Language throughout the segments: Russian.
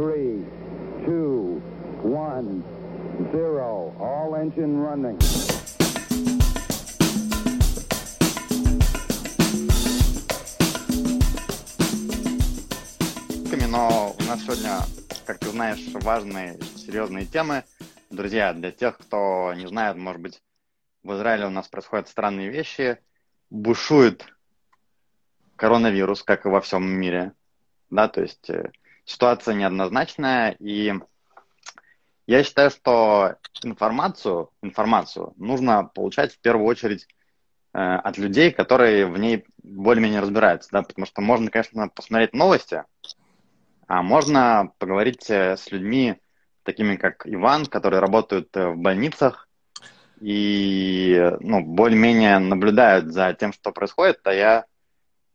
three, two, one, zero. All engine running. но у нас сегодня, как ты знаешь, важные, серьезные темы. Друзья, для тех, кто не знает, может быть, в Израиле у нас происходят странные вещи. Бушует коронавирус, как и во всем мире. Да, то есть э, ситуация неоднозначная, и я считаю, что информацию, информацию нужно получать в первую очередь э, от людей, которые в ней более-менее разбираются, да, потому что можно, конечно, посмотреть новости, а можно поговорить э, с людьми, такими как Иван, которые работают э, в больницах и ну, более-менее наблюдают за тем, что происходит. А я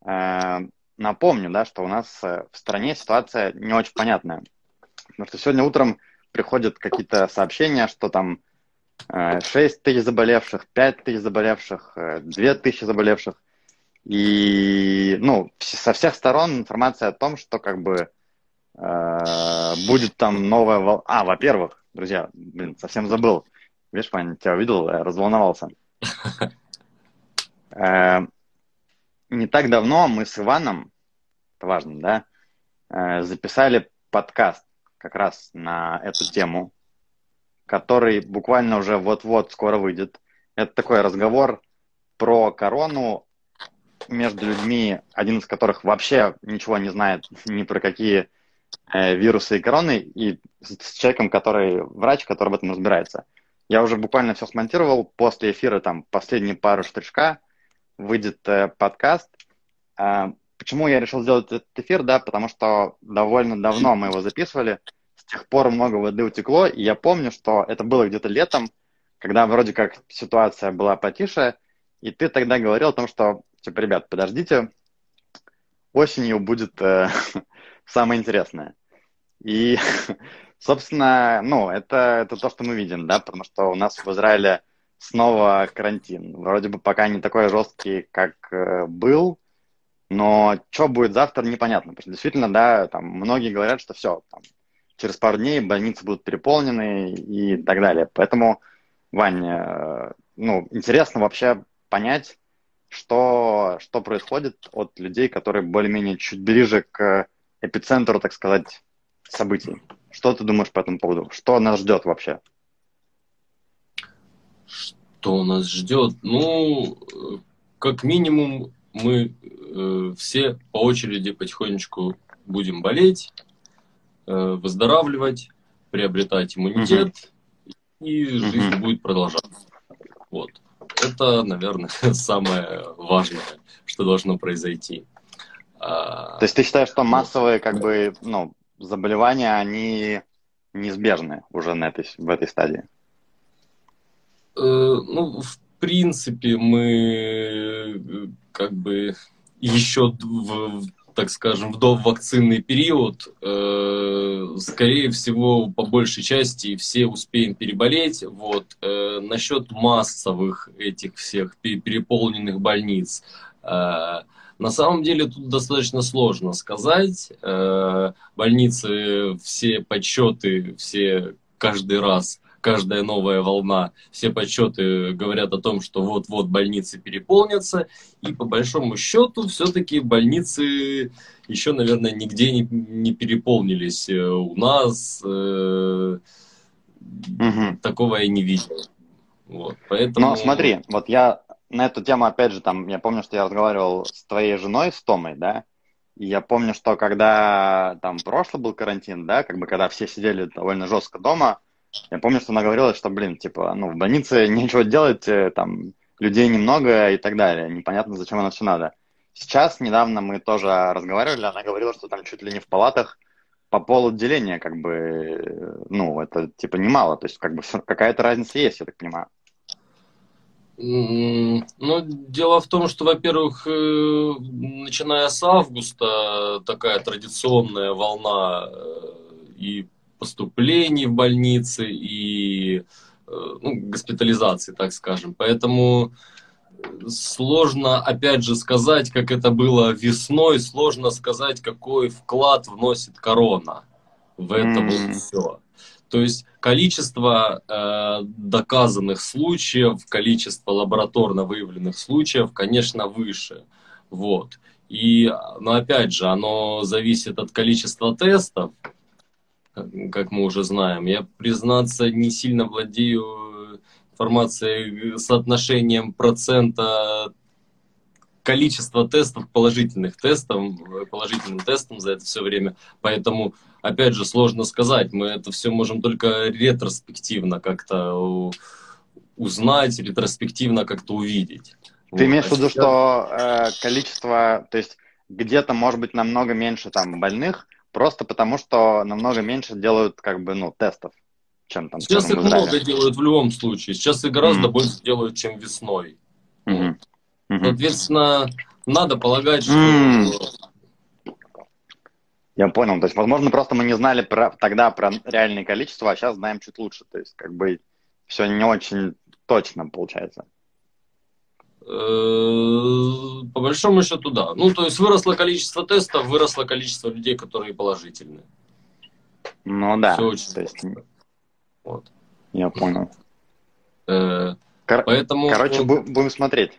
э, напомню, да, что у нас э, в стране ситуация не очень понятная. Потому что сегодня утром приходят какие-то сообщения, что там 6 тысяч заболевших, 5 тысяч заболевших, 2 тысячи заболевших. И ну, со всех сторон информация о том, что как бы Э, будет там новая волна. А, во-первых, друзья, блин, совсем забыл. Видишь, Ваня, тебя увидел, разволновался. Э, не так давно мы с Иваном, это важно, да, э, записали подкаст как раз на эту тему, который буквально уже вот-вот скоро выйдет. Это такой разговор про корону между людьми, один из которых вообще ничего не знает ни про какие э, вирусы и короны, и с человеком, который врач, который в этом разбирается. Я уже буквально все смонтировал. После эфира там последние пару штришка выйдет э, подкаст. Э, почему я решил сделать этот эфир? Да, потому что довольно давно мы его записывали. С тех пор много воды утекло, и я помню, что это было где-то летом, когда вроде как ситуация была потише, и ты тогда говорил о том, что, типа, ребят, подождите, осенью будет э, самое интересное. И, собственно, ну, это, это то, что мы видим, да, потому что у нас в Израиле снова карантин. Вроде бы пока не такой жесткий, как э, был, но что будет завтра, непонятно. Потому что действительно, да, там многие говорят, что все, там, через пару дней больницы будут переполнены и так далее. Поэтому, Ваня, э, ну, интересно вообще понять, что, что происходит от людей, которые более-менее чуть ближе к эпицентру, так сказать, событий. Что ты думаешь по этому поводу? Что нас ждет вообще? Что нас ждет? Ну, как минимум, мы э, все по очереди потихонечку будем болеть, э, выздоравливать, приобретать иммунитет, угу. и жизнь угу. будет продолжаться. Вот. Это, наверное, самое важное, что должно произойти. То есть ты считаешь, что массовые как бы, ну, заболевания, они неизбежны уже на этой, в этой стадии? Э, ну, в принципе, мы как бы еще в, так скажем, в довакцинный период, э, скорее всего, по большей части все успеем переболеть. Вот. Э, насчет массовых этих всех переполненных больниц, э, на самом деле тут достаточно сложно сказать. Э, больницы, все подсчеты, все каждый раз каждая новая волна, все подсчеты говорят о том, что вот-вот больницы переполнятся, и по большому счету все-таки больницы еще, наверное, нигде не, не переполнились. Э, у нас э, угу. такого я не видел. Вот, поэтому... Но смотри, вот я на эту тему, опять же, там, я помню, что я разговаривал с твоей женой, с Томой, да, и я помню, что когда там прошлый был карантин, да, как бы когда все сидели довольно жестко дома, я помню, что она говорила, что, блин, типа, ну, в больнице нечего делать, э, там, людей немного и так далее, непонятно, зачем оно все надо. Сейчас, недавно мы тоже разговаривали, она говорила, что там чуть ли не в палатах по пол отделения, как бы, ну, это, типа, немало, то есть, как бы, какая-то разница есть, я так понимаю. Ну, дело в том, что, во-первых, э, начиная с августа такая традиционная волна э, и поступлений в больницы, и э, ну, госпитализации, так скажем. Поэтому сложно, опять же, сказать, как это было весной, сложно сказать, какой вклад вносит корона. В этом mm. вот все. То есть количество э, доказанных случаев, количество лабораторно выявленных случаев, конечно, выше. Вот. И, но опять же, оно зависит от количества тестов, как мы уже знаем. Я, признаться, не сильно владею информацией соотношением процента количества тестов, положительных тестов, положительным тестом за это все время. Поэтому, опять же, сложно сказать. Мы это все можем только ретроспективно как-то узнать, ретроспективно как-то увидеть. Ты вот. имеешь в виду, что э, количество, то есть где-то может быть намного меньше там больных, просто потому что намного меньше делают как бы ну тестов, чем там. Сейчас их много делают в любом случае. Сейчас их гораздо mm-hmm. больше делают, чем весной. Mm-hmm. Mm-hmm. Соответственно, надо полагать, что mm-hmm. я понял. То есть, возможно, просто мы не знали про, тогда про реальное количество, а сейчас знаем чуть лучше. То есть, как бы все не очень точно получается. Э, по большому счету, да. Ну, то есть выросло количество тестов, выросло количество людей, которые положительные. Ну да. Все очень то есть... Вот. Я понял. Э, Кор- Поэтому... Короче, вот... будем смотреть.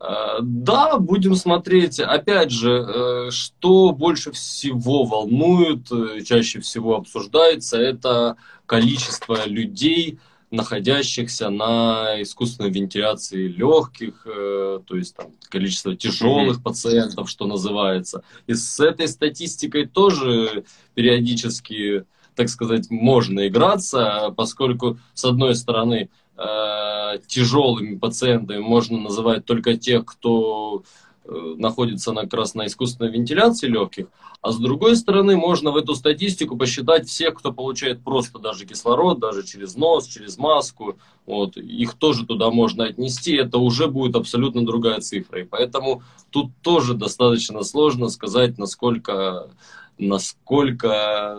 Э, да, будем смотреть. Опять же, что больше всего волнует, чаще всего обсуждается, это количество людей, находящихся на искусственной вентиляции легких, э, то есть там количество тяжелых mm-hmm. пациентов, что называется. И с этой статистикой тоже периодически, так сказать, можно играться, поскольку, с одной стороны, э, тяжелыми пациентами можно называть только тех, кто находится на, как раз на искусственной вентиляции легких, а с другой стороны можно в эту статистику посчитать всех, кто получает просто даже кислород, даже через нос, через маску, вот, их тоже туда можно отнести, это уже будет абсолютно другая цифра, и поэтому тут тоже достаточно сложно сказать, насколько, насколько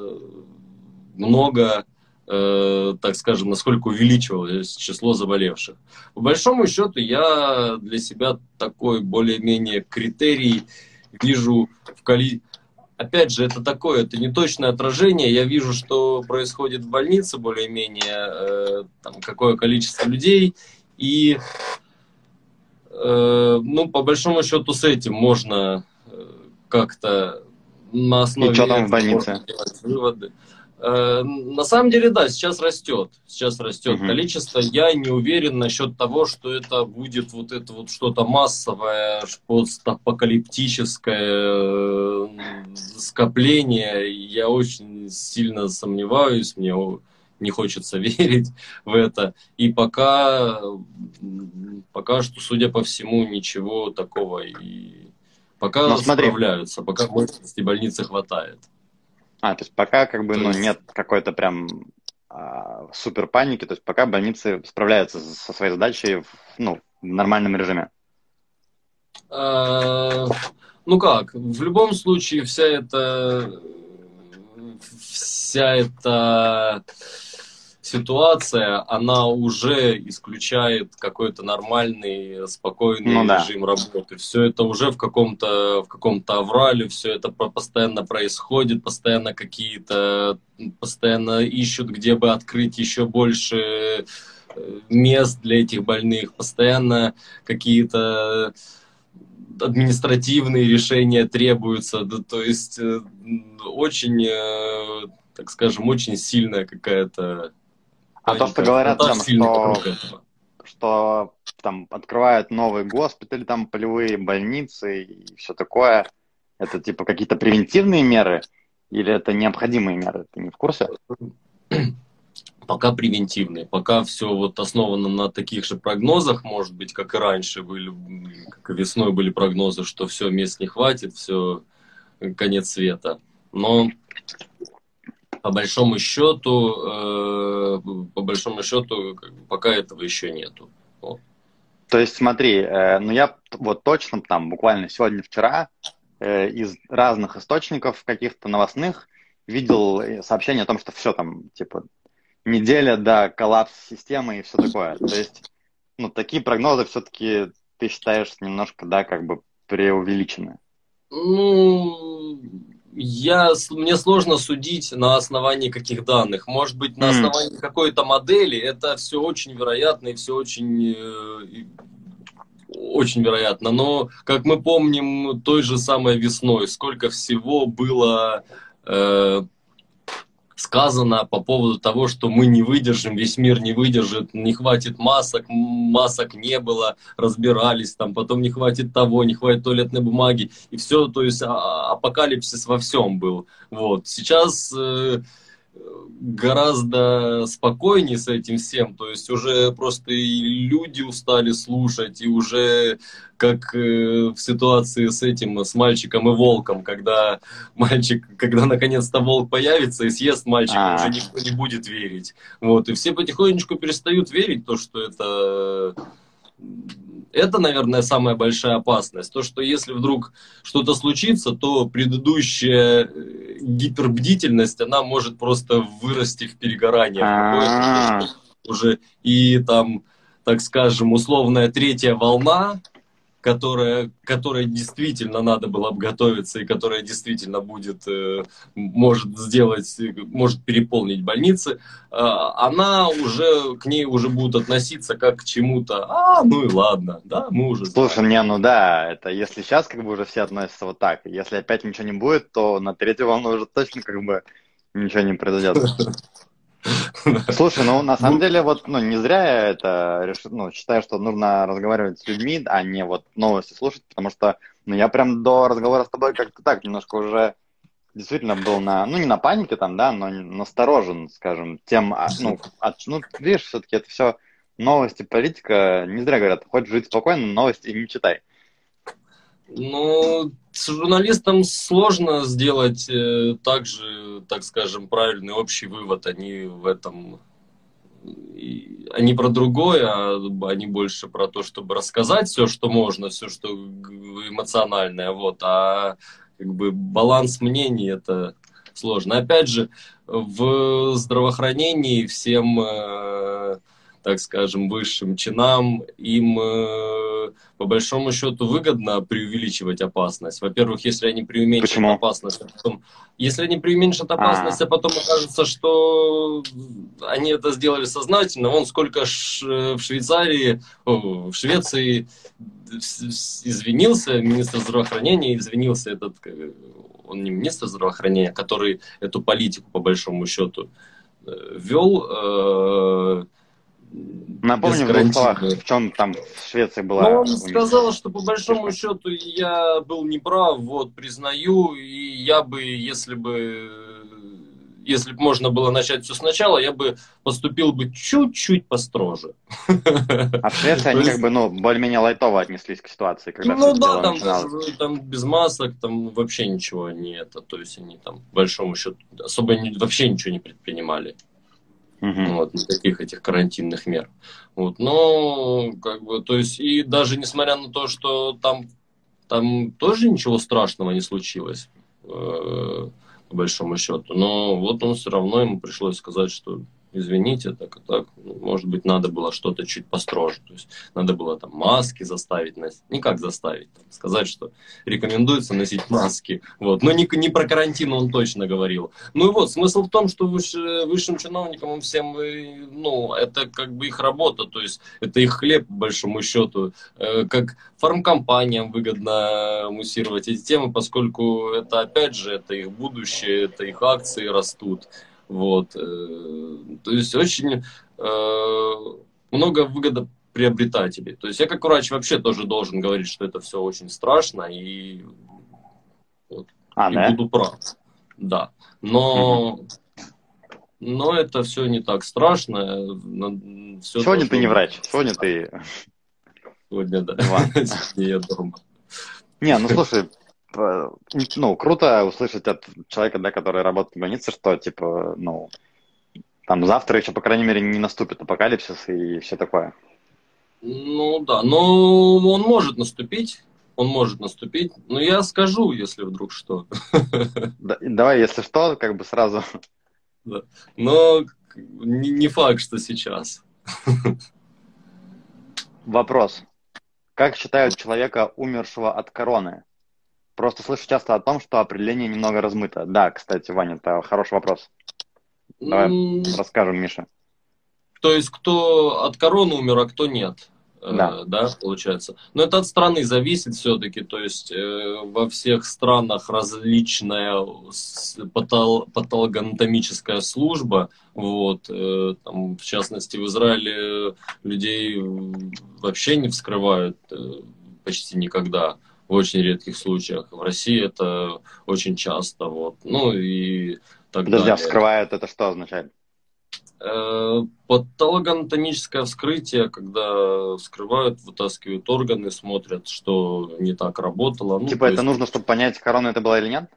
много э, так скажем, насколько увеличивалось число заболевших. По большому счету, я для себя такой более-менее критерий вижу в коли... Опять же, это такое, это не точное отражение. Я вижу, что происходит в больнице более-менее, э, там, какое количество людей. И, э, ну, по большому счету, с этим можно э, как-то на основе... И что там в больнице? Делать выводы. Э, на самом деле, да, сейчас растет. Сейчас растет угу. количество. Я не уверен насчет того, что это будет вот это вот что-то массовое, постапокалиптическое э, скопление. Я очень сильно сомневаюсь, мне не хочется верить в это. И пока, пока что, судя по всему, ничего такого и пока Но справляются, пока мощности больницы хватает. А, то есть пока как бы ну, нет какой-то прям а, супер паники, то есть пока больницы справляются со своей задачей в, ну, в нормальном режиме. А, ну как, в любом случае вся эта вся эта ситуация, она уже исключает какой-то нормальный, спокойный ну, да. режим работы. Все это уже в каком-то в каком-то аврале, все это постоянно происходит, постоянно какие-то, постоянно ищут, где бы открыть еще больше э, мест для этих больных, постоянно какие-то административные решения требуются, да, то есть э, очень, э, так скажем, очень сильная какая-то а то, что говорят там, что, что там открывают новые госпитали, там полевые больницы и все такое, это типа какие-то превентивные меры или это необходимые меры? Ты не в курсе? Пока превентивные, пока все вот основано на таких же прогнозах, может быть, как и раньше были, как и весной были прогнозы, что все, мест не хватит, все, конец света. Но по большому счету, э, по большому счету, пока этого еще нету. Вот. То есть, смотри, э, ну я вот точно там буквально сегодня-вчера э, из разных источников каких-то новостных видел сообщение о том, что все там, типа, неделя до коллапса системы и все такое. То есть, ну, такие прогнозы все-таки ты считаешь немножко, да, как бы преувеличены. Ну, я, мне сложно судить на основании каких данных. Может быть, на основании mm. какой-то модели. Это все очень вероятно и все очень, э, очень вероятно. Но, как мы помним, той же самой весной, сколько всего было э, сказано по поводу того, что мы не выдержим, весь мир не выдержит, не хватит масок, масок не было, разбирались там, потом не хватит того, не хватит туалетной бумаги, и все, то есть а, апокалипсис во всем был. Вот. Сейчас э, гораздо спокойнее с этим всем, то есть уже просто и люди устали слушать, и уже как э, в ситуации с этим, с мальчиком и волком, когда мальчик, когда наконец-то волк появится и съест мальчика, А-а-а. уже никто не будет верить. Вот, и все потихонечку перестают верить, то, что это это, наверное, самая большая опасность. То, что если вдруг что-то случится, то предыдущая э, гипербдительность, она может просто вырасти в перегорание. А. Уже и там, так скажем, условная третья волна, которая, которая действительно надо было обготовиться и которая действительно будет, э, может сделать, может переполнить больницы, э, она уже, к ней уже будут относиться как к чему-то, а, ну и ладно, да, мы уже Слушай, знаем. не, ну да, это если сейчас как бы уже все относятся вот так, если опять ничего не будет, то на третью волну уже точно как бы ничего не произойдет. Слушай, ну на самом ну, деле вот ну не зря я это решил, ну считаю, что нужно разговаривать с людьми, а не вот новости слушать, потому что ну я прям до разговора с тобой как-то так немножко уже действительно был на, ну не на панике там, да, но насторожен, скажем, тем, а, ну, от, ну видишь, все-таки это все новости, политика, не зря говорят, хочешь жить спокойно, новости не читай. Ну, с журналистам сложно сделать э, также, так скажем, правильный общий вывод. Они в этом они про другое, а они больше про то, чтобы рассказать все, что можно, все, что эмоциональное, вот, а как бы баланс мнений это сложно. Опять же, в здравоохранении всем э, так скажем, высшим чинам, им э, по большому счету выгодно преувеличивать опасность. Во-первых, если они преуменьшат Почему? опасность, а потом, если они преуменьшат опасность, а. а потом окажется, что они это сделали сознательно, вон сколько ш, в Швейцарии, о, в Швеции извинился министр здравоохранения, извинился этот, э, он не министр здравоохранения, который эту политику по большому счету э, вел, Напомню в двух словах, в чем там в Швеции была... Ну, он сказал, что по большому счету я был неправ, вот, признаю, и я бы, если бы если бы можно было начать все сначала, я бы поступил бы чуть-чуть построже. А в Швеции они как бы, ну, более-менее лайтово отнеслись к ситуации, когда Ну да, там, там без масок, там вообще ничего не это, то есть они там, по большому счету, особо вообще ничего не предпринимали. Угу. Вот, никаких этих карантинных мер. Вот, но, как бы, то есть, и даже несмотря на то, что там, там тоже ничего страшного не случилось, э, по большому счету, но вот он все равно, ему пришлось сказать, что извините, так и так, ну, может быть, надо было что-то чуть построже, то есть надо было там маски заставить носить, не как заставить, там, сказать, что рекомендуется носить маски, вот, но не, не про карантин он точно говорил. Ну и вот, смысл в том, что выше, высшим чиновникам всем, ну, это как бы их работа, то есть это их хлеб, по большому счету, э, как фармкомпаниям выгодно муссировать эти темы, поскольку это, опять же, это их будущее, это их акции растут, вот. Э, то есть очень э, много выгодоприобретателей. То есть я как врач вообще тоже должен говорить, что это все очень страшно и, вот, а, и да? буду прав. Да. Но, но это все не так страшно. Все Сегодня ты не врач, сегодня ты... Сегодня, да. Сегодня я дома. Не, ну слушай, ну, круто услышать от человека, да, который работает в больнице, что, типа, ну, там завтра еще, по крайней мере, не наступит апокалипсис и все такое. Ну, да, но он может наступить, он может наступить, но я скажу, если вдруг что. Да, давай, если что, как бы сразу. Да. Но не, не факт, что сейчас. Вопрос. Как считают человека, умершего от короны? Просто слышу часто о том, что определение немного размыто. Да, кстати, Ваня, это хороший вопрос. Давай М, расскажем, Миша. То есть, кто от короны умер, а кто нет. Э, Да. да, получается. Но это от страны зависит все-таки. То есть э, во всех странах различная патол- патологоанатомическая служба. Вот, э, там, в частности, в Израиле людей вообще не вскрывают э, почти никогда. В очень редких случаях. В России это очень часто. Вот. Ну и так Подожди, а далее. вскрывает это что означает? Э, Патологоанатомическое вскрытие, когда вскрывают, вытаскивают органы, смотрят, что не так работало. Ну, типа то это есть, нужно, чтобы понять, корона это была или нет?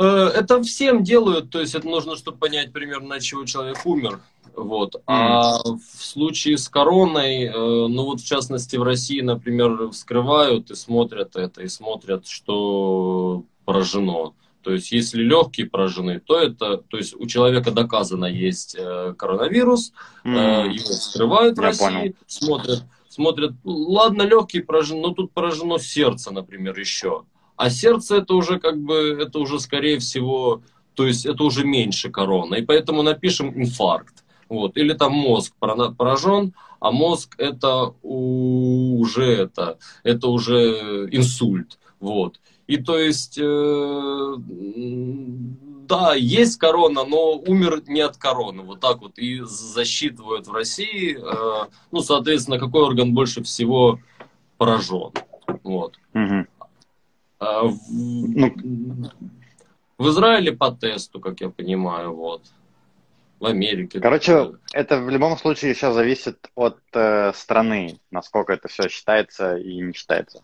Э, Это всем делают, то есть это нужно, чтобы понять примерно, от чего человек умер. Вот. А в случае с короной, э, ну вот в частности в России, например, вскрывают и смотрят это, и смотрят, что поражено. То есть, если легкие поражены, то это, то есть у человека доказано есть э, коронавирус, М, его вскрывают в я России, понял. смотрят, смотрят, ну, ладно, легкие поражены, но тут поражено сердце, например, еще. А сердце это уже как бы, это уже скорее всего, то есть это уже меньше корона. И поэтому напишем инфаркт. Вот. Или там мозг пора- поражен, а мозг это уже это, это уже инсульт. Вот. И то есть, э, да, есть корона, но умер не от короны. Вот так вот и засчитывают в России. э, ну, соответственно, какой орган больше всего поражен. Вот. мгм. А в, Ну. в Израиле по тесту, как я понимаю, вот. В Америке. Короче, это в любом случае сейчас зависит от э, страны, насколько это все считается и не считается.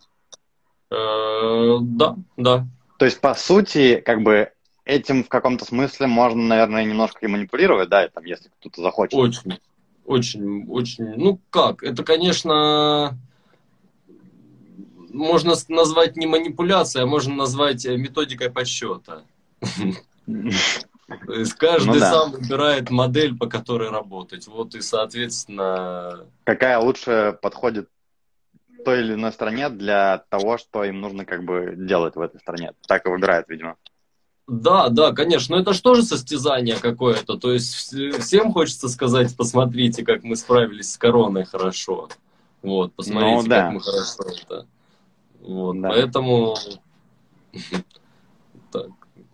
Э, да, да. То есть, по сути, как бы этим в каком-то смысле можно, наверное, немножко и манипулировать, да, там, если кто-то захочет. Очень, очень, очень. Ну как, это, конечно, можно назвать не манипуляцией, а можно назвать э, методикой подсчета. То есть каждый Ну да. сам выбирает модель, по которой работать. Вот и, соответственно, Какая лучше подходит той или иной стране для того, что им нужно как бы делать в этой стране. Так и выбирают, видимо. Да, да, конечно, но это же тоже состязание какое-то. То есть вс- всем хочется сказать, посмотрите, как мы справились с короной хорошо. Вот, посмотрите, Ну, да. как мы хорошо это. Вот, Да. поэтому так,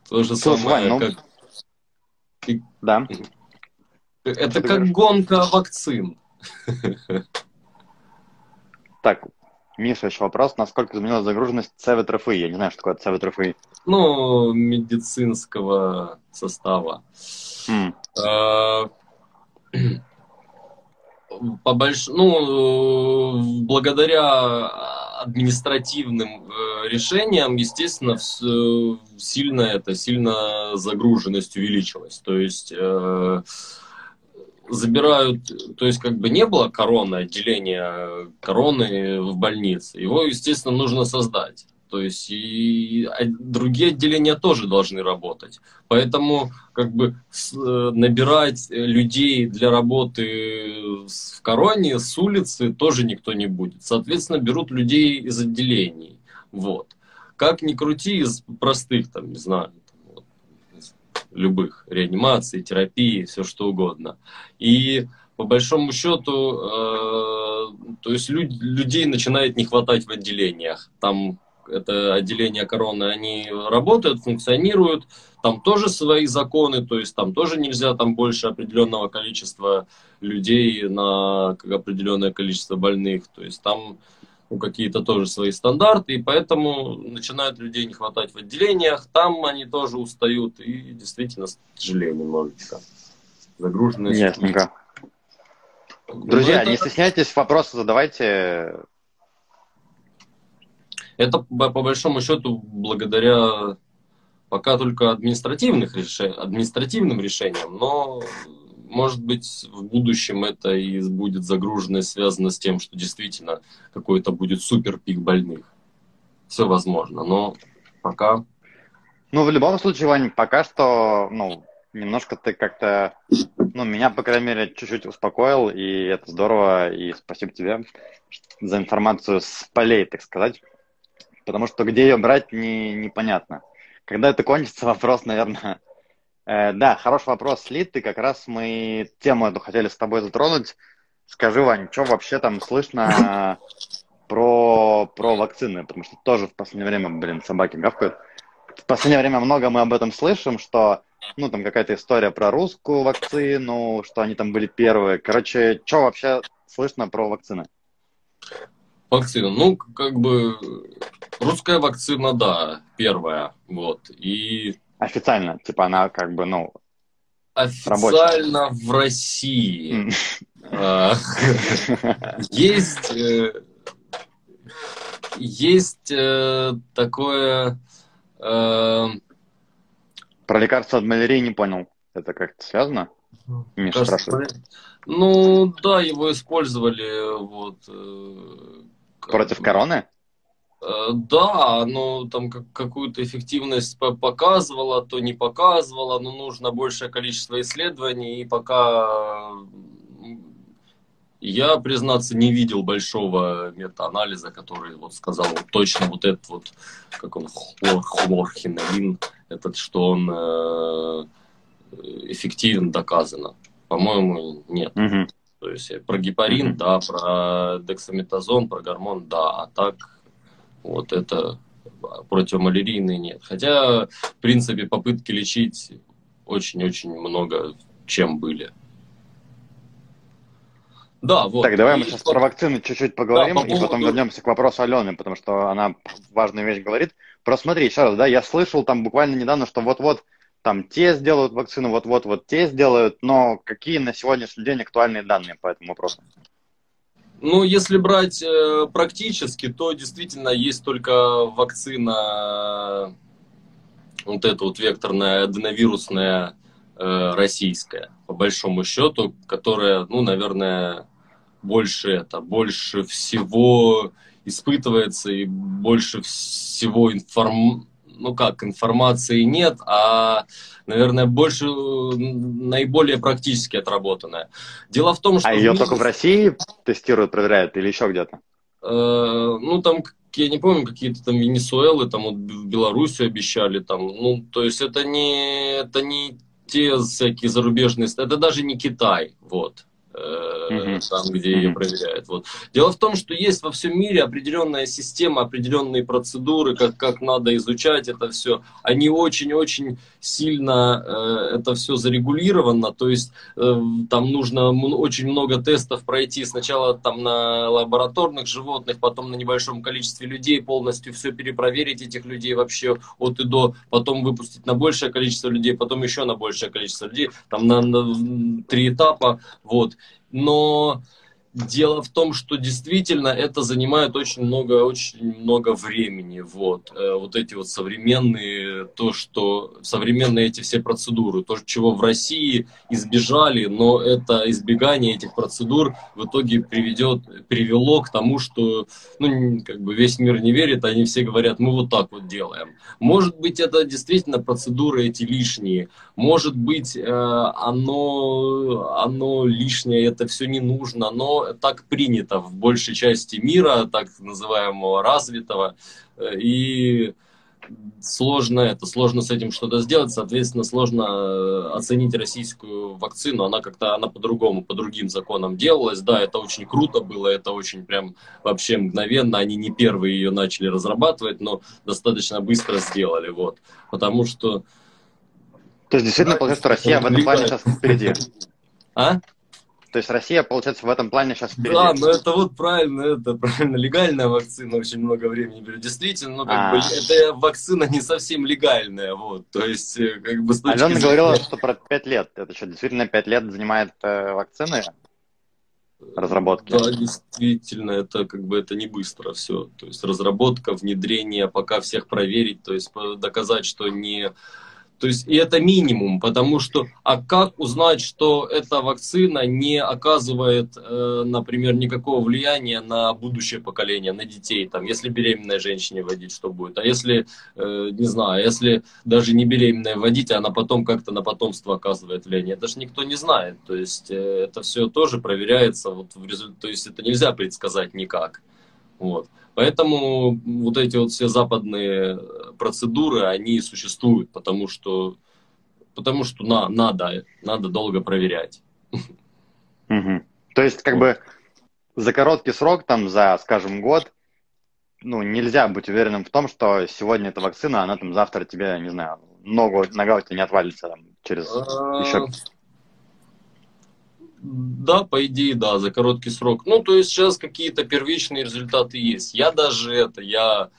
то же Слушай, самое, Вань, ну, как Да. это ты как гонка вакцин. Так, Миша, еще вопрос. Насколько изменилась загруженность ЦВТРФИ? Я не знаю, что такое ЦВТРФИ. Ну, медицинского состава. А, По больш... ну, благодаря административным э, решениям, естественно, э, сильно это, сильно загруженность увеличилась. То есть э, забирают, то есть как бы не было короны, отделения короны в больнице. Его, естественно, нужно создать. То есть и другие отделения тоже должны работать. Поэтому как бы э, набирать э, людей для работы в короне с улицы тоже никто не будет. Соответственно, берут людей из отделений. Вот. Как ни крути, из простых, там, не знаю, вот, любых реанимаций, терапии, все что угодно. И по большому счету, э, то есть люд- людей начинает не хватать в отделениях. Там это отделение короны, они работают, функционируют, там тоже свои законы, то есть там тоже нельзя там больше определенного количества людей на как определенное количество больных, то есть там ну, какие-то тоже свои стандарты, и поэтому начинают людей не хватать в отделениях, там они тоже устают, и действительно тяжелее немножечко. Загруженность. Ясненько. Ну, Друзья, это- не стесняйтесь, вопросы задавайте. Это по, большому счету благодаря пока только административных реше- административным решениям, но может быть в будущем это и будет загруженность связано с тем, что действительно какой-то будет супер пик больных. Все возможно, но пока Ну, в любом случае, Вань, пока что, ну, немножко ты как-то, ну, меня, по крайней мере, чуть-чуть успокоил, и это здорово, и спасибо тебе за информацию с полей, так сказать. Потому что где ее брать, не, непонятно. Когда это кончится, вопрос, наверное... Э, да, хороший вопрос, Слит, и как раз мы тему эту хотели с тобой затронуть. Скажи, Вань, что вообще там слышно про, про вакцины? Потому что тоже в последнее время, блин, собаки гавкают. В последнее время много мы об этом слышим, что ну, там какая-то история про русскую вакцину, что они там были первые. Короче, что вообще слышно про вакцины? Вакцина, ну, как бы, русская вакцина, да, первая, вот, и... Официально, типа она как бы, ну, Официально рабочая. в России а, есть э, есть э, такое э, про лекарство от малярии не понял. Это как-то связано? Миша спрашивает. Ну, да, его использовали вот... Против короны? Э, да, оно там какую-то эффективность показывало, то не показывало, но нужно большее количество исследований, и пока я, признаться, не видел большого метаанализа, который вот сказал вот точно вот этот вот, как он, хлор, хлорхинолин, этот, что он э, эффективен, доказано. По-моему, нет. Угу. То есть про гепарин, угу. да, про дексаметазон, про гормон, да, а так вот это противомалярийные нет. Хотя, в принципе, попытки лечить очень-очень много чем были. Да, вот. Так, давай и мы сейчас про вакцины чуть-чуть поговорим, да, по и потом вернемся к вопросу Алены, потому что она важную вещь говорит. Просто смотри, еще раз, да, я слышал там буквально недавно, что вот-вот там те сделают вакцину, вот-вот вот те сделают, но какие на сегодняшний день актуальные данные по этому вопросу? Ну, если брать э, практически, то действительно есть только вакцина, вот эта вот векторная аденовирусная э, российская, по большому счету, которая, ну, наверное, больше это, больше всего испытывается и больше всего информ... ну как, информации нет, а, наверное, больше, наиболее практически отработанная. Дело в том, что... А ее только в России тестируют, проверяют или еще где-то? Э, ну, там, я не помню, какие-то там Венесуэлы, там вот в Белоруссию обещали, там, ну, то есть это не, это не те всякие зарубежные, это даже не Китай, вот mm-hmm. там, где mm-hmm. ее проверяют. Вот. Дело в том, что есть во всем мире определенная система, определенные процедуры, как, как надо изучать это все. Они очень-очень сильно э, это все зарегулировано, то есть э, там нужно очень много тестов пройти сначала там на лабораторных животных, потом на небольшом количестве людей, полностью все перепроверить этих людей вообще от и до, потом выпустить на большее количество людей, потом еще на большее количество людей, там на, на три этапа, вот но Дело в том, что действительно это занимает очень много, очень много времени. Вот, э, вот эти вот современные, то, что современные эти все процедуры, то, чего в России избежали, но это избегание этих процедур в итоге приведет, привело к тому, что ну, как бы весь мир не верит, они все говорят, мы вот так вот делаем. Может быть, это действительно процедуры эти лишние, может быть, э, оно, оно лишнее, это все не нужно, но так принято в большей части мира, так называемого развитого, э, и сложно это, сложно с этим что-то сделать, соответственно, сложно э, оценить российскую вакцину, она как-то, она по-другому, по другим законам делалась, да, это очень круто было, это очень прям вообще мгновенно, они не первые ее начали разрабатывать, но достаточно быстро сделали, вот, потому что... То есть, действительно, получается, что Россия в этом плане сейчас впереди. А? То есть Россия, получается, в этом плане сейчас впереди. Да, но это вот правильно, это правильно. Легальная вакцина очень много времени берет. Действительно, ну, как бы, это вакцина не совсем легальная, вот. То есть, э, как бы, Алена зрения... говорила, что про 5 лет. Это что, действительно 5 лет занимает э, вакцины? разработки. Да, действительно, это как бы это не быстро все. То есть разработка, внедрение, пока всех проверить, то есть доказать, что не то есть и это минимум, потому что, а как узнать, что эта вакцина не оказывает, э, например, никакого влияния на будущее поколение, на детей, там, если беременной женщине вводить, что будет, а если, э, не знаю, если даже не беременной вводить, а она потом как-то на потомство оказывает влияние, это же никто не знает, то есть э, это все тоже проверяется, вот в результате, то есть это нельзя предсказать никак. Вот. Поэтому вот эти вот все западные процедуры, они существуют, потому что, потому что на, надо, надо долго проверять. Угу. То есть, как вот. бы, за короткий срок, там, за, скажем, год, ну, нельзя быть уверенным в том, что сегодня эта вакцина, она там завтра тебе, не знаю, ногу, нога у тебя не отвалится там, через еще... Да, по идее, да, за короткий срок. Ну, то есть сейчас какие-то первичные результаты есть. Я даже это, я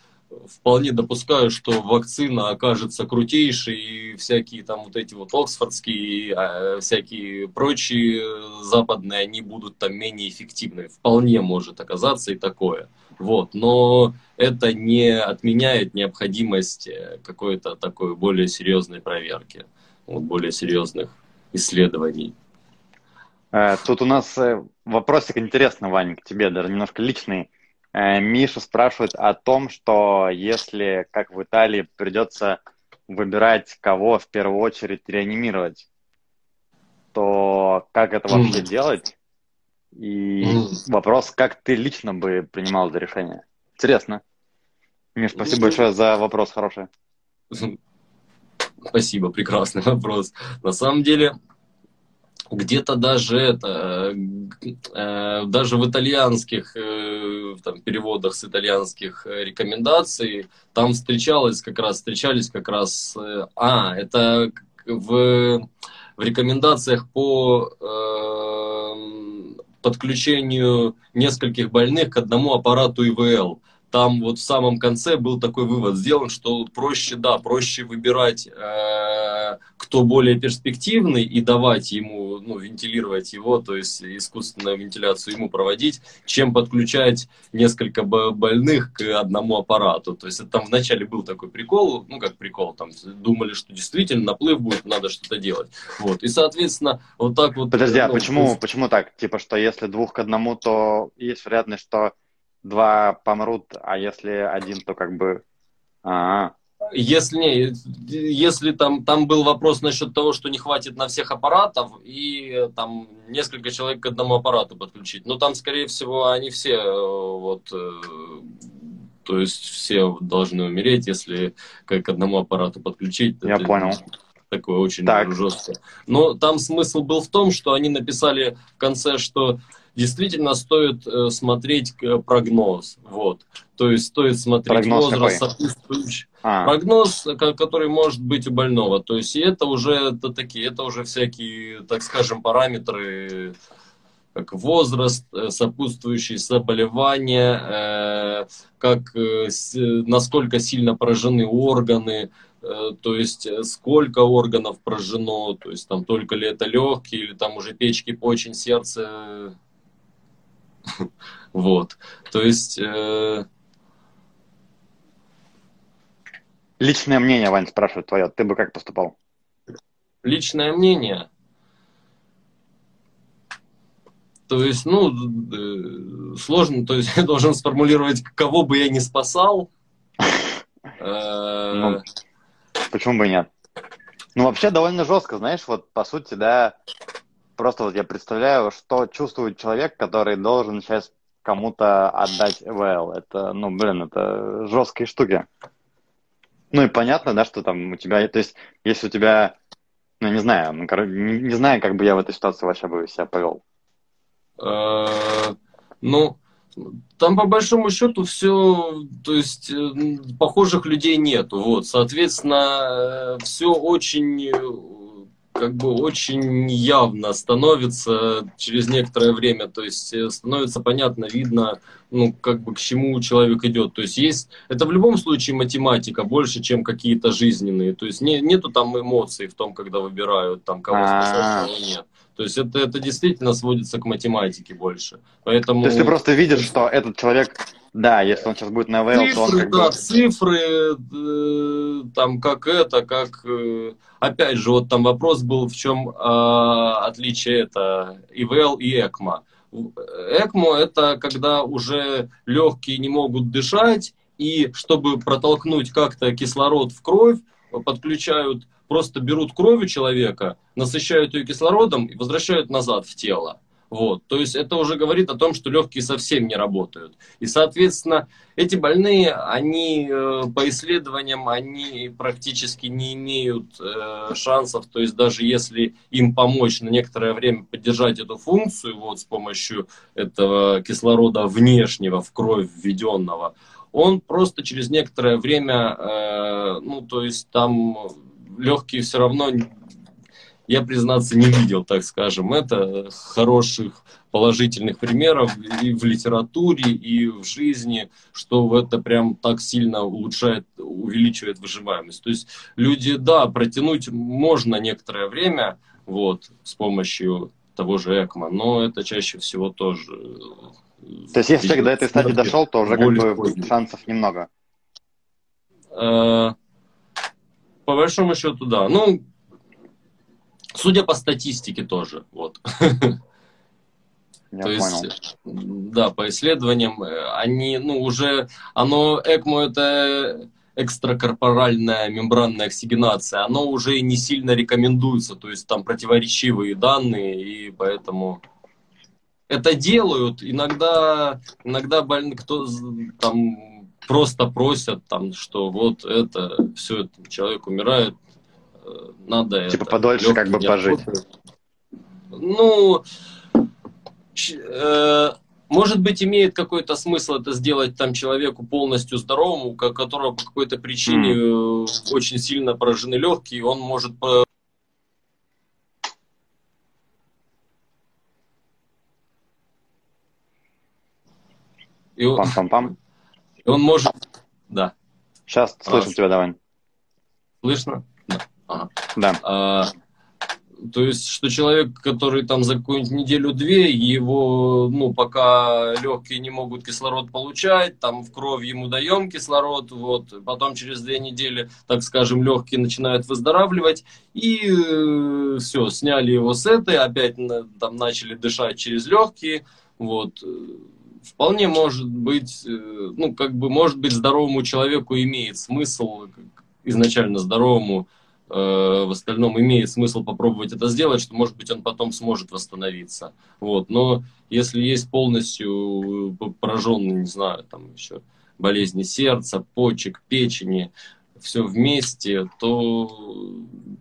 вполне допускаю, что вакцина окажется крутейшей, и всякие там вот эти вот оксфордские, а, всякие прочие западные, они будут там менее эффективны. Вполне может оказаться и такое. Вот. Но это не отменяет необходимость э, какой-то такой более серьезной проверки, вот, более серьезных исследований. Э, тут у нас э, вопросик интересный, Ваня, к тебе, даже немножко личный. Миша спрашивает о том, что если, как в Италии, придется выбирать, кого в первую очередь реанимировать, то как это вообще mm. делать? И mm. вопрос, как ты лично бы принимал это решение? Интересно. Миш, спасибо ну, большое за вопрос хороший. Спасибо, прекрасный вопрос. На самом деле, где-то даже это, э, даже в итальянских э, там, переводах с итальянских э, рекомендаций там встречалось как раз, встречались как раз, э, а, это в, в рекомендациях по э, подключению нескольких больных к одному аппарату ИВЛ там вот в самом конце был такой вывод сделан, что проще, да, проще выбирать, э, кто более перспективный и давать ему, ну, вентилировать его, то есть искусственную вентиляцию ему проводить, чем подключать несколько больных к одному аппарату. То есть это там вначале был такой прикол, ну, как прикол, там думали, что действительно наплыв будет, надо что-то делать. Вот, и, соответственно, вот так вот... Подожди, а ну, почему, есть... почему так? Типа, что если двух к одному, то есть вероятность, что два помрут, а если один, то как бы... А-а. Если не, если там, там был вопрос насчет того, что не хватит на всех аппаратов, и там несколько человек к одному аппарату подключить. Но там, скорее всего, они все э, вот э, то есть все должны умереть, если к одному аппарату подключить. Я понял. Такое очень так. жестко. Но там смысл был в том, что они написали в конце, что действительно стоит э, смотреть э, прогноз. Вот. То есть стоит смотреть прогноз возраст сопутствующий. А. Прогноз, который может быть у больного. То есть и это уже это такие, это уже всякие, так скажем, параметры как возраст, э, сопутствующие заболевания, как, насколько сильно поражены органы, то есть сколько органов поражено, то есть там только ли это легкие, или там уже печки, почень, сердце, Вот. То есть... Э... Личное мнение, Вань, спрашивает твое. Ты бы как поступал? Личное мнение? То есть, ну, э, сложно, то есть я должен сформулировать, кого бы я не спасал. Э, ну, почему бы и нет? Ну, вообще довольно жестко, знаешь, вот по сути, да, просто вот я представляю, что чувствует человек, который должен сейчас кому-то отдать ЭВЛ. Это, ну, блин, это жесткие штуки. Ну и понятно, да, что там у тебя, то есть, если у тебя, ну, не знаю, ну, не, не знаю, как бы я в этой ситуации вообще бы себя повел. Э, ну, там по большому счету все, то есть э, похожих людей нету, вот, соответственно, э, все очень как бы очень явно становится через некоторое время, то есть э, становится понятно, видно, ну, как бы к чему человек идет. То есть есть, это в любом случае математика больше, чем какие-то жизненные. То есть не, нету там эмоций в том, когда выбирают, там, кого спасать, кого нет. То есть это, это действительно сводится к математике больше. Поэтому... То есть ты просто видишь, что этот человек да, если он сейчас будет на ВЛ, то он как да, бы... цифры, э, там, как это, как... Э, опять же, вот там вопрос был, в чем э, отличие это ИВЛ и ЭКМО. ЭКМО это когда уже легкие не могут дышать, и чтобы протолкнуть как-то кислород в кровь, подключают, просто берут кровь у человека, насыщают ее кислородом и возвращают назад в тело. Вот. То есть это уже говорит о том, что легкие совсем не работают. И, соответственно, эти больные, они э, по исследованиям, они практически не имеют э, шансов. То есть даже если им помочь на некоторое время поддержать эту функцию вот, с помощью этого кислорода внешнего в кровь введенного, он просто через некоторое время, э, ну, то есть там легкие все равно я, признаться, не видел, так скажем, это хороших положительных примеров и в литературе, и в жизни, что это прям так сильно улучшает, увеличивает выживаемость. То есть люди, да, протянуть можно некоторое время, вот, с помощью того же ЭКМО, но это чаще всего тоже... То есть если человек до этой стадии дошел, то уже как бы поздний. шансов немного? Э, по большому счету, да. Ну, Судя по статистике тоже, вот. Я То понял. есть, да, по исследованиям, э, они, ну, уже, оно, ЭКМО это экстракорпоральная мембранная оксигенация, оно уже не сильно рекомендуется, то есть там противоречивые данные, и поэтому это делают. Иногда, иногда больны, кто там просто просят, там, что вот это, все, человек умирает, надо Типа это, подольше как бы пожить. Ну, э, может быть, имеет какой-то смысл это сделать там человеку полностью здоровому, у которого по какой-то причине mm. очень сильно поражены легкие, он может по... И он, Пам-пам-пам. И он может... Да. Сейчас слышим а, тебя, давай. Слышно? Да. А, то есть, что человек, который там за какую-нибудь неделю-две, его, ну, пока легкие не могут кислород получать, там в кровь ему даем кислород, вот, потом через две недели, так скажем, легкие начинают выздоравливать, и э, все, сняли его с этой, опять там начали дышать через легкие, вот, вполне может быть, э, ну, как бы, может быть, здоровому человеку имеет смысл, изначально здоровому, в остальном имеет смысл попробовать это сделать, что, может быть, он потом сможет восстановиться. Вот. Но если есть полностью э, пораженный, не знаю, там еще болезни сердца, почек, печени, все вместе, то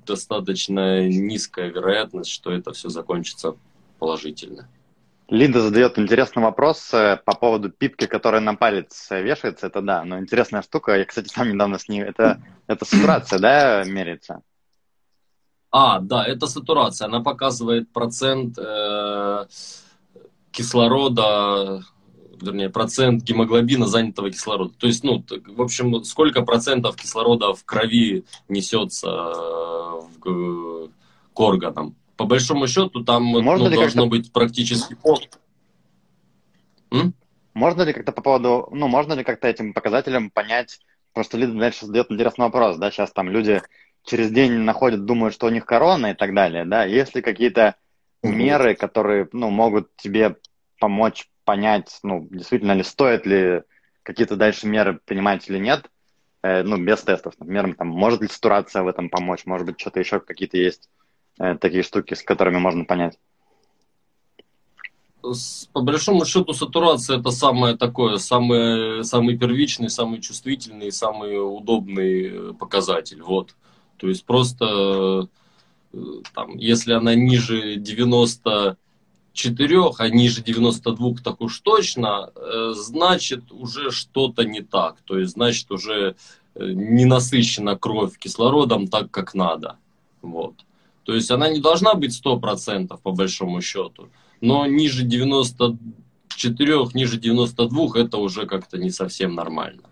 достаточно низкая вероятность, что это все закончится положительно. Линда задает интересный вопрос э, по поводу пипки, которая на палец вешается. Это да, но интересная штука. Я, кстати, сам недавно с ней... Это, это сатурация, да, меряется? А, да, это сатурация. Она показывает процент э, кислорода, вернее, процент гемоглобина занятого кислорода. То есть, ну, в общем, сколько процентов кислорода в крови несется э, в, к органам по большому счету там Можно ну, должно быть практически М? Можно ли как-то по поводу, ну, можно ли как-то этим показателям понять, просто Лида дальше задает интересный вопрос, да, сейчас там люди через день находят, думают, что у них корона и так далее, да, есть ли какие-то меры, которые, ну, могут тебе помочь понять, ну, действительно ли стоит ли какие-то дальше меры принимать или нет, э, ну, без тестов, например, там, может ли сатурация в этом помочь, может быть, что-то еще какие-то есть такие штуки, с которыми можно понять? По большому счету сатурация это самое такое, самый, самый первичный, самый чувствительный, самый удобный э, показатель. Вот. То есть просто э, там, если она ниже 94, а ниже 92 так уж точно, значит уже что-то не так. То есть значит уже не насыщена кровь кислородом так, как надо. Вот. То есть она не должна быть 100% по большому счету, но ниже 94, ниже 92 это уже как-то не совсем нормально.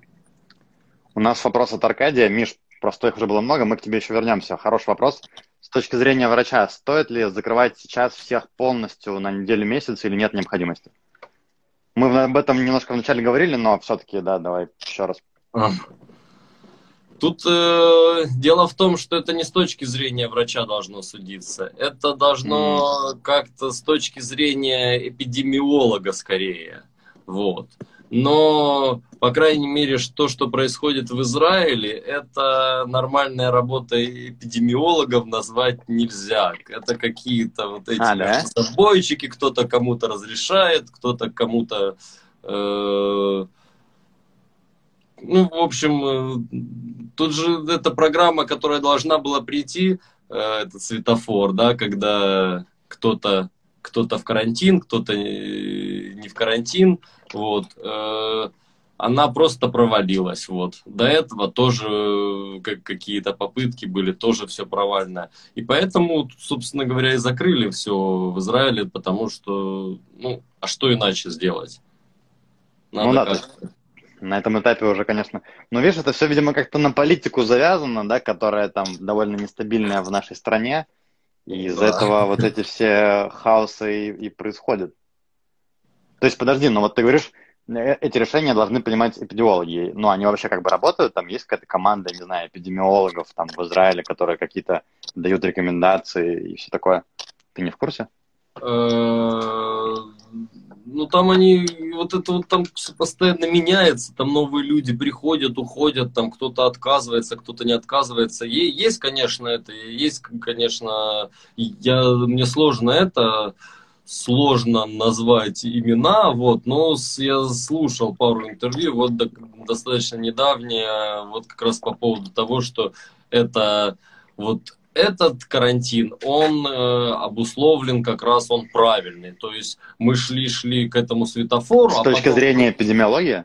У нас вопрос от Аркадия. Миш, просто их уже было много, мы к тебе еще вернемся. Хороший вопрос. С точки зрения врача, стоит ли закрывать сейчас всех полностью на неделю, месяц или нет необходимости? Мы об этом немножко вначале говорили, но все-таки, да, давай еще раз. Тут э, дело в том, что это не с точки зрения врача должно судиться. Это должно mm. как-то с точки зрения эпидемиолога скорее. Вот. но, по крайней мере, то, что происходит в Израиле, это нормальная работа эпидемиологов назвать нельзя. Это какие-то вот эти а, да? забойчики, кто-то кому-то разрешает, кто-то кому-то... Э, ну, в общем, э, тут же эта программа, которая должна была прийти, э, этот светофор, да, когда кто-то кто-то в карантин, кто-то не в карантин, вот, э, она просто провалилась, вот. До этого тоже как, какие-то попытки были, тоже все провально. И поэтому, собственно говоря, и закрыли все в Израиле, потому что, ну, а что иначе сделать? Надо ну, да, на этом этапе уже, конечно. Но видишь, это все, видимо, как-то на политику завязано, да, которая там довольно нестабильная в нашей стране. И из-за этого вот эти все хаосы и, и происходят. То есть, подожди, но вот ты говоришь, э, эти решения должны принимать эпидемиологи. Ну, они вообще как бы работают, там есть какая-то команда, не знаю, эпидемиологов там в Израиле, которые какие-то дают рекомендации и все такое. Ты не в курсе? Ну, там они, вот это вот там все постоянно меняется, там новые люди приходят, уходят, там кто-то отказывается, кто-то не отказывается. Есть, конечно, это, есть, конечно, я, мне сложно это, сложно назвать имена, вот, но я слушал пару интервью, вот достаточно недавнее, вот как раз по поводу того, что это вот этот карантин, он э, обусловлен как раз, он правильный. То есть мы шли-шли к этому светофору. С а точки потом... зрения эпидемиологии?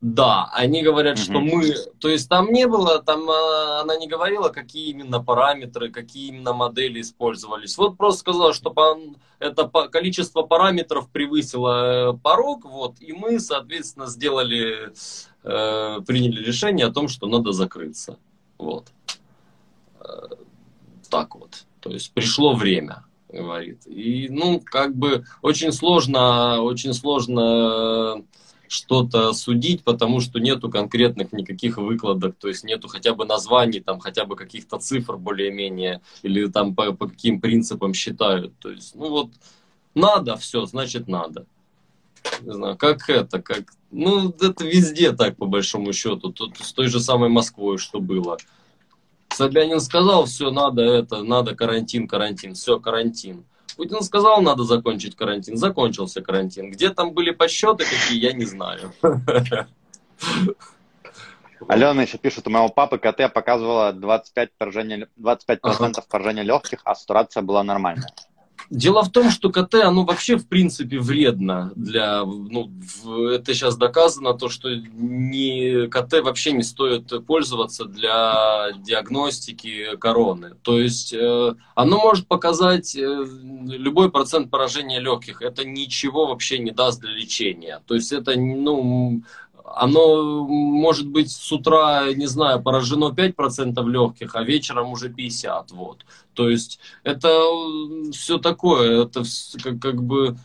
Да, они говорят, угу. что мы, то есть там не было, там э, она не говорила, какие именно параметры, какие именно модели использовались. Вот просто сказала, что по, это по, количество параметров превысило э, порог, вот, и мы, соответственно, сделали, э, приняли решение о том, что надо закрыться, вот так вот. То есть пришло время, говорит. И, ну, как бы очень сложно, очень сложно что-то судить, потому что нету конкретных никаких выкладок, то есть нету хотя бы названий, там хотя бы каких-то цифр более-менее, или там по, по каким принципам считают. То есть, ну вот, надо все, значит надо. Не знаю, как это, как... Ну, это везде так, по большому счету. Тут с той же самой Москвой, что было. Собянин сказал, все, надо это, надо карантин, карантин, все, карантин. Путин сказал, надо закончить карантин, закончился карантин. Где там были подсчеты какие, я не знаю. Алена еще пишет, у моего папы КТ показывала 25%, поражения, 25% ага. поражения легких, а сатурация была нормальная. Дело в том, что КТ, оно вообще в принципе вредно для, ну, это сейчас доказано, то, что не, КТ вообще не стоит пользоваться для диагностики короны. То есть э, оно может показать э, любой процент поражения легких, это ничего вообще не даст для лечения. То есть это, ну, оно может быть с утра, не знаю, поражено 5% легких, а вечером уже 50%. Вот. То есть это все такое, это как, как бы,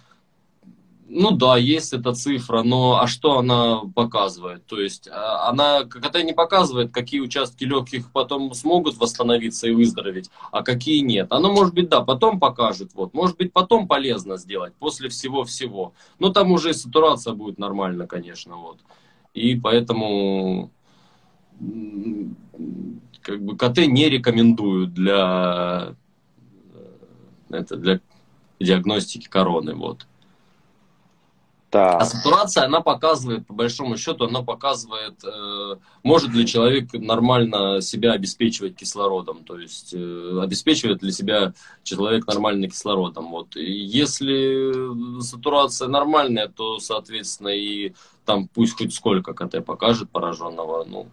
ну да, есть эта цифра, но а что она показывает? То есть а, она когда не показывает, какие участки легких потом смогут восстановиться и выздороветь, а какие нет. Оно может быть, да, потом покажет, вот, может быть, потом полезно сделать, после всего-всего. Но там уже и сатурация будет нормально, конечно, вот. И поэтому как бы КТ не рекомендуют для, э, это, для диагностики короны. Вот. Да. А сатурация, она показывает, по большому счету, она показывает, э, может ли человек нормально себя обеспечивать кислородом, то есть э, обеспечивает ли себя человек нормально кислородом. Вот. И если сатурация нормальная, то, соответственно, и там пусть хоть сколько КТ покажет пораженного, ну,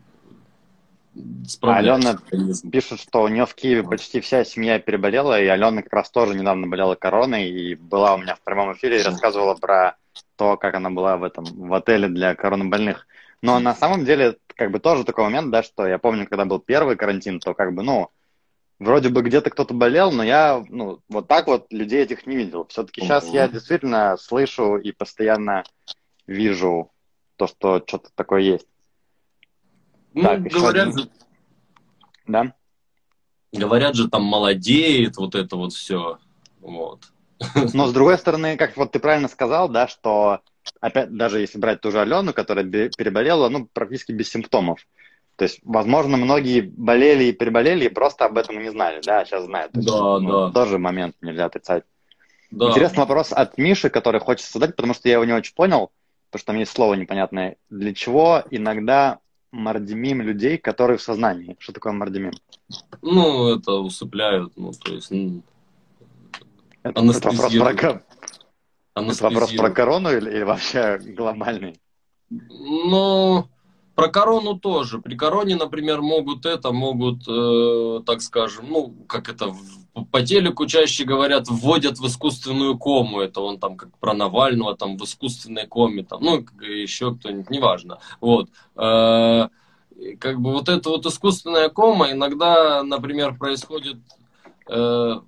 Алена пишет, что у нее в Киеве почти вся семья переболела, и Алена как раз тоже недавно болела короной, и была у меня в прямом эфире и рассказывала про то, как она была в этом, в отеле для коронабольных. Но на самом деле, как бы тоже такой момент, да, что я помню, когда был первый карантин, то как бы, ну, вроде бы где-то кто-то болел, но я, ну, вот так вот людей этих не видел. Все-таки сейчас я действительно слышу и постоянно вижу то, что что-то такое есть. Ну, так, говорят же... Да? Говорят же, там молодеет вот это вот все. Вот. Но с другой стороны, как вот ты правильно сказал, да, что опять, даже если брать ту же Алену, которая переболела, ну, практически без симптомов. То есть, возможно, многие болели и переболели и просто об этом не знали, да, сейчас знают. Есть, да, ну, да. Тоже момент нельзя отрицать. Да. Интересный вопрос от Миши, который хочется задать, потому что я его не очень понял, потому что там есть слово непонятное. Для чего иногда мардимим людей, которые в сознании? Что такое мардимим? Ну, это усыпляют, ну, то есть... Ну, это, это вопрос про, это вопрос про корону или, или вообще глобальный? Ну, про корону тоже. При короне, например, могут это, могут, э, так скажем, ну, как это, по телеку чаще говорят, вводят в искусственную кому. Это он там как про Навального, там в искусственной коме, там, ну, еще кто-нибудь, неважно. Вот. Э, как бы вот эта вот искусственная кома иногда, например, происходит э,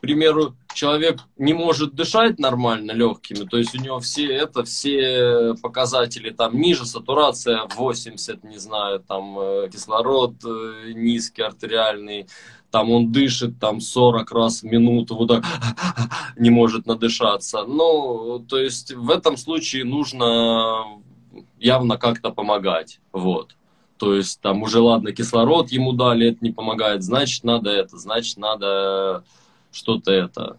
примеру, человек не может дышать нормально легкими, то есть у него все это, все показатели там ниже, сатурация 80, не знаю, там э, кислород э, низкий, артериальный, там он дышит там 40 раз в минуту, вот так не может надышаться. Ну, то есть в этом случае нужно явно как-то помогать, вот. То есть там уже ладно, кислород ему дали, это не помогает, значит надо это, значит надо что-то это.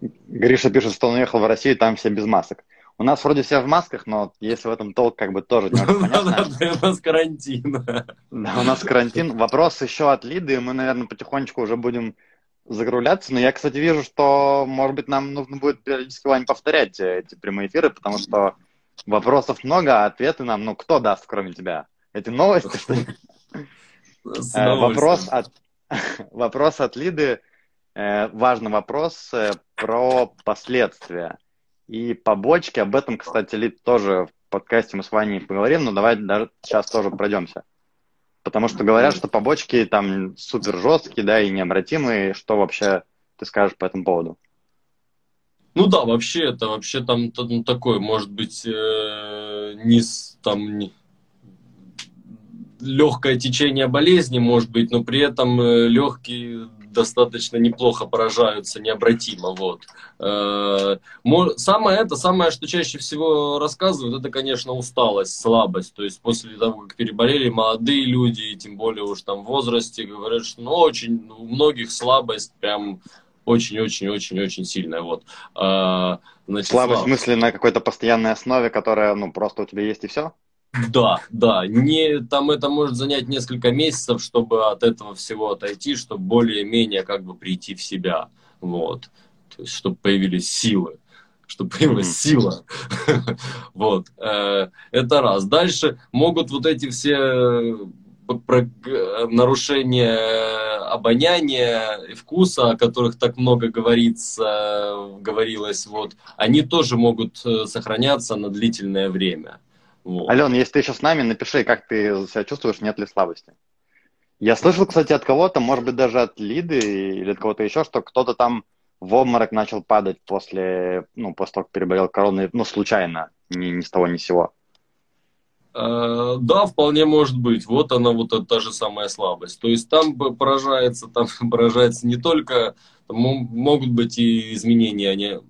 Гриша пишет, что он уехал в Россию, там все без масок. У нас вроде все в масках, но если в этом толк, как бы тоже не очень понятно. У нас карантин. Да, у нас карантин. Вопрос еще от Лиды, мы, наверное, потихонечку уже будем закругляться. Но я, кстати, вижу, что, может быть, нам нужно будет периодически, Вань, повторять эти прямые эфиры, потому что вопросов много, а ответы нам, ну, кто даст, кроме тебя? Эти новости, что ли? Э, вопрос от, вопрос от Лиды. Э, важный вопрос э, про последствия и побочки. Об этом, кстати, Лид тоже в подкасте мы с Ваней поговорим, но давай даже сейчас тоже пройдемся. Потому что говорят, что побочки там супер жесткие, да, и необратимые. Что вообще ты скажешь по этому поводу? Ну да, вообще это вообще там ну, такой, может быть, э, не там не, легкое течение болезни, может быть, но при этом э, легкий достаточно неплохо поражаются необратимо. Вот. Э, самое это, самое, что чаще всего рассказывают, это, конечно, усталость, слабость. То есть после того, как переболели молодые люди, и тем более уж там в возрасте, говорят, что ну, очень, у многих слабость прям очень-очень-очень-очень сильная. Вот. А, значит, слабость слаб... в смысле на какой-то постоянной основе, которая ну, просто у тебя есть и все? Да, да. Не, там это может занять несколько месяцев, чтобы от этого всего отойти, чтобы более-менее как бы прийти в себя. Вот. То есть, чтобы появились силы чтобы появилась сила. вот. Э, это раз. Дальше могут вот эти все э, нарушения обоняния и вкуса, о которых так много говорится, говорилось, вот, они тоже могут э, сохраняться на длительное время. Вот. Ален, если ты еще с нами, напиши, как ты себя чувствуешь, нет ли слабости. Я слышал, кстати, от кого-то, может быть, даже от Лиды или от кого-то еще, что кто-то там в обморок начал падать после, ну, после того, как переболел короной, ну, случайно, ни, ни с того, ни с сего. Э, да, вполне может быть. Вот она, вот эта та же самая слабость. То есть там поражается, там поражается не только, там могут быть и изменения, они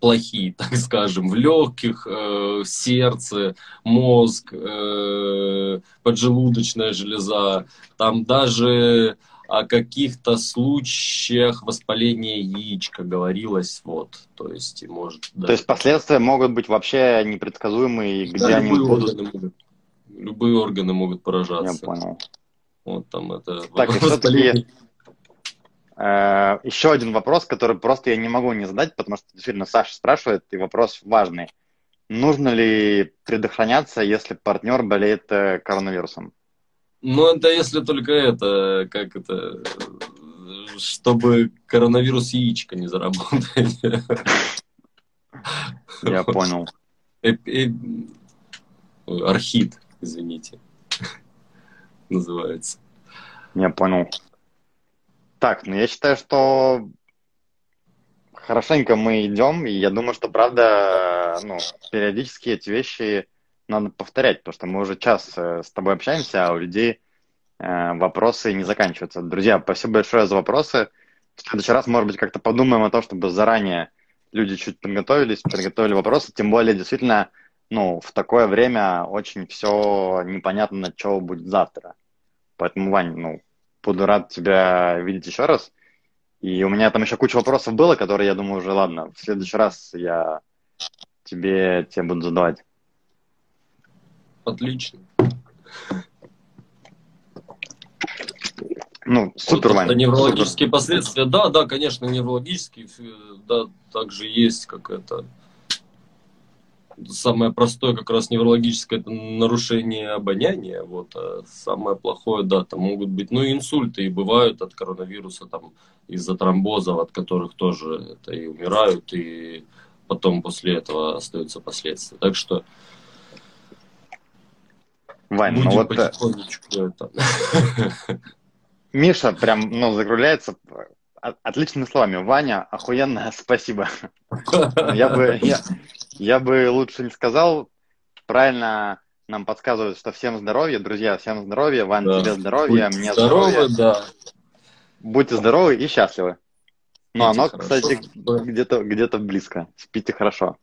плохие, так скажем, в легких, э, сердце, мозг, э, поджелудочная железа, там даже о каких-то случаях воспаления яичка говорилось, вот, то есть, может... То есть последствия могут быть вообще непредсказуемые, где да, они будут... Органы могут, любые органы могут поражаться. Я понял. Вот там это... Так, и все-таки Еще один вопрос, который просто я не могу не задать, потому что действительно Саша спрашивает, и вопрос важный. Нужно ли предохраняться, если партнер болеет э, коронавирусом? Ну, это если только это, как это, чтобы коронавирус яичко не заработал. Я понял. Архит, извините, называется. Я понял. Так, ну я считаю, что хорошенько мы идем, и я думаю, что правда, ну, периодически эти вещи надо повторять, потому что мы уже час э, с тобой общаемся, а у людей э, вопросы не заканчиваются. Друзья, спасибо большое за вопросы. В следующий раз, может быть, как-то подумаем о том, чтобы заранее люди чуть подготовились, подготовили вопросы, тем более действительно, ну, в такое время очень все непонятно, что будет завтра. Поэтому, Вань, ну, буду рад тебя видеть еще раз. И у меня там еще куча вопросов было, которые, я думаю, уже, ладно, в следующий раз я тебе, тебе буду задавать. Отлично. Ну, супер, вот, Неврологические супер. последствия, да, да, конечно, неврологические, да, также есть как это самое простое как раз неврологическое это нарушение обоняния, вот, а самое плохое, да, там могут быть, ну, инсульты и бывают от коронавируса, там, из-за тромбозов, от которых тоже это и умирают, и потом после этого остаются последствия. Так что Вань, ну будем ну вот... Э, потихонечку это... Миша прям, ну, закругляется отличными словами. Ваня, охуенно, спасибо. Я бы, я, я бы лучше не сказал. Правильно нам подсказывают, что всем здоровья, друзья, всем здоровья. Вань, да. тебе здоровья, Будьте мне здоровы, здоровья. да. Будьте здоровы и счастливы. Ну, оно, хорошо. кстати, где-то где близко. Спите хорошо.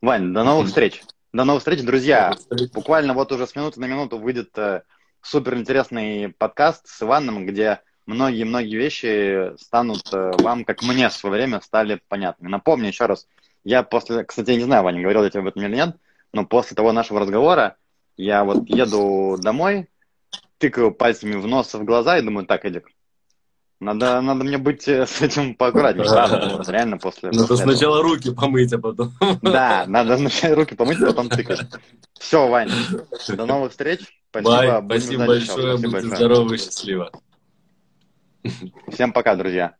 Вань, до новых встреч. До новых встреч, друзья. Буквально вот уже с минуты на минуту выйдет э, супер интересный подкаст с Иваном, где многие-многие вещи станут э, вам, как мне в свое время, стали понятны. Напомню еще раз, я после, кстати, я не знаю, Ваня, говорил я тебе об этом или нет, но после того нашего разговора я вот еду домой, тыкаю пальцами в нос, в глаза и думаю, так, Эдик, надо, надо мне быть э, с этим поаккуратнее. Да, реально после. Надо после сначала этого. руки помыть, а потом. Да, надо сначала руки помыть, а потом тыкать. Все, Вань, до новых встреч. Спасибо. Бай, спасибо большое, будьте большое. здоровы и счастливы. Всем пока, друзья.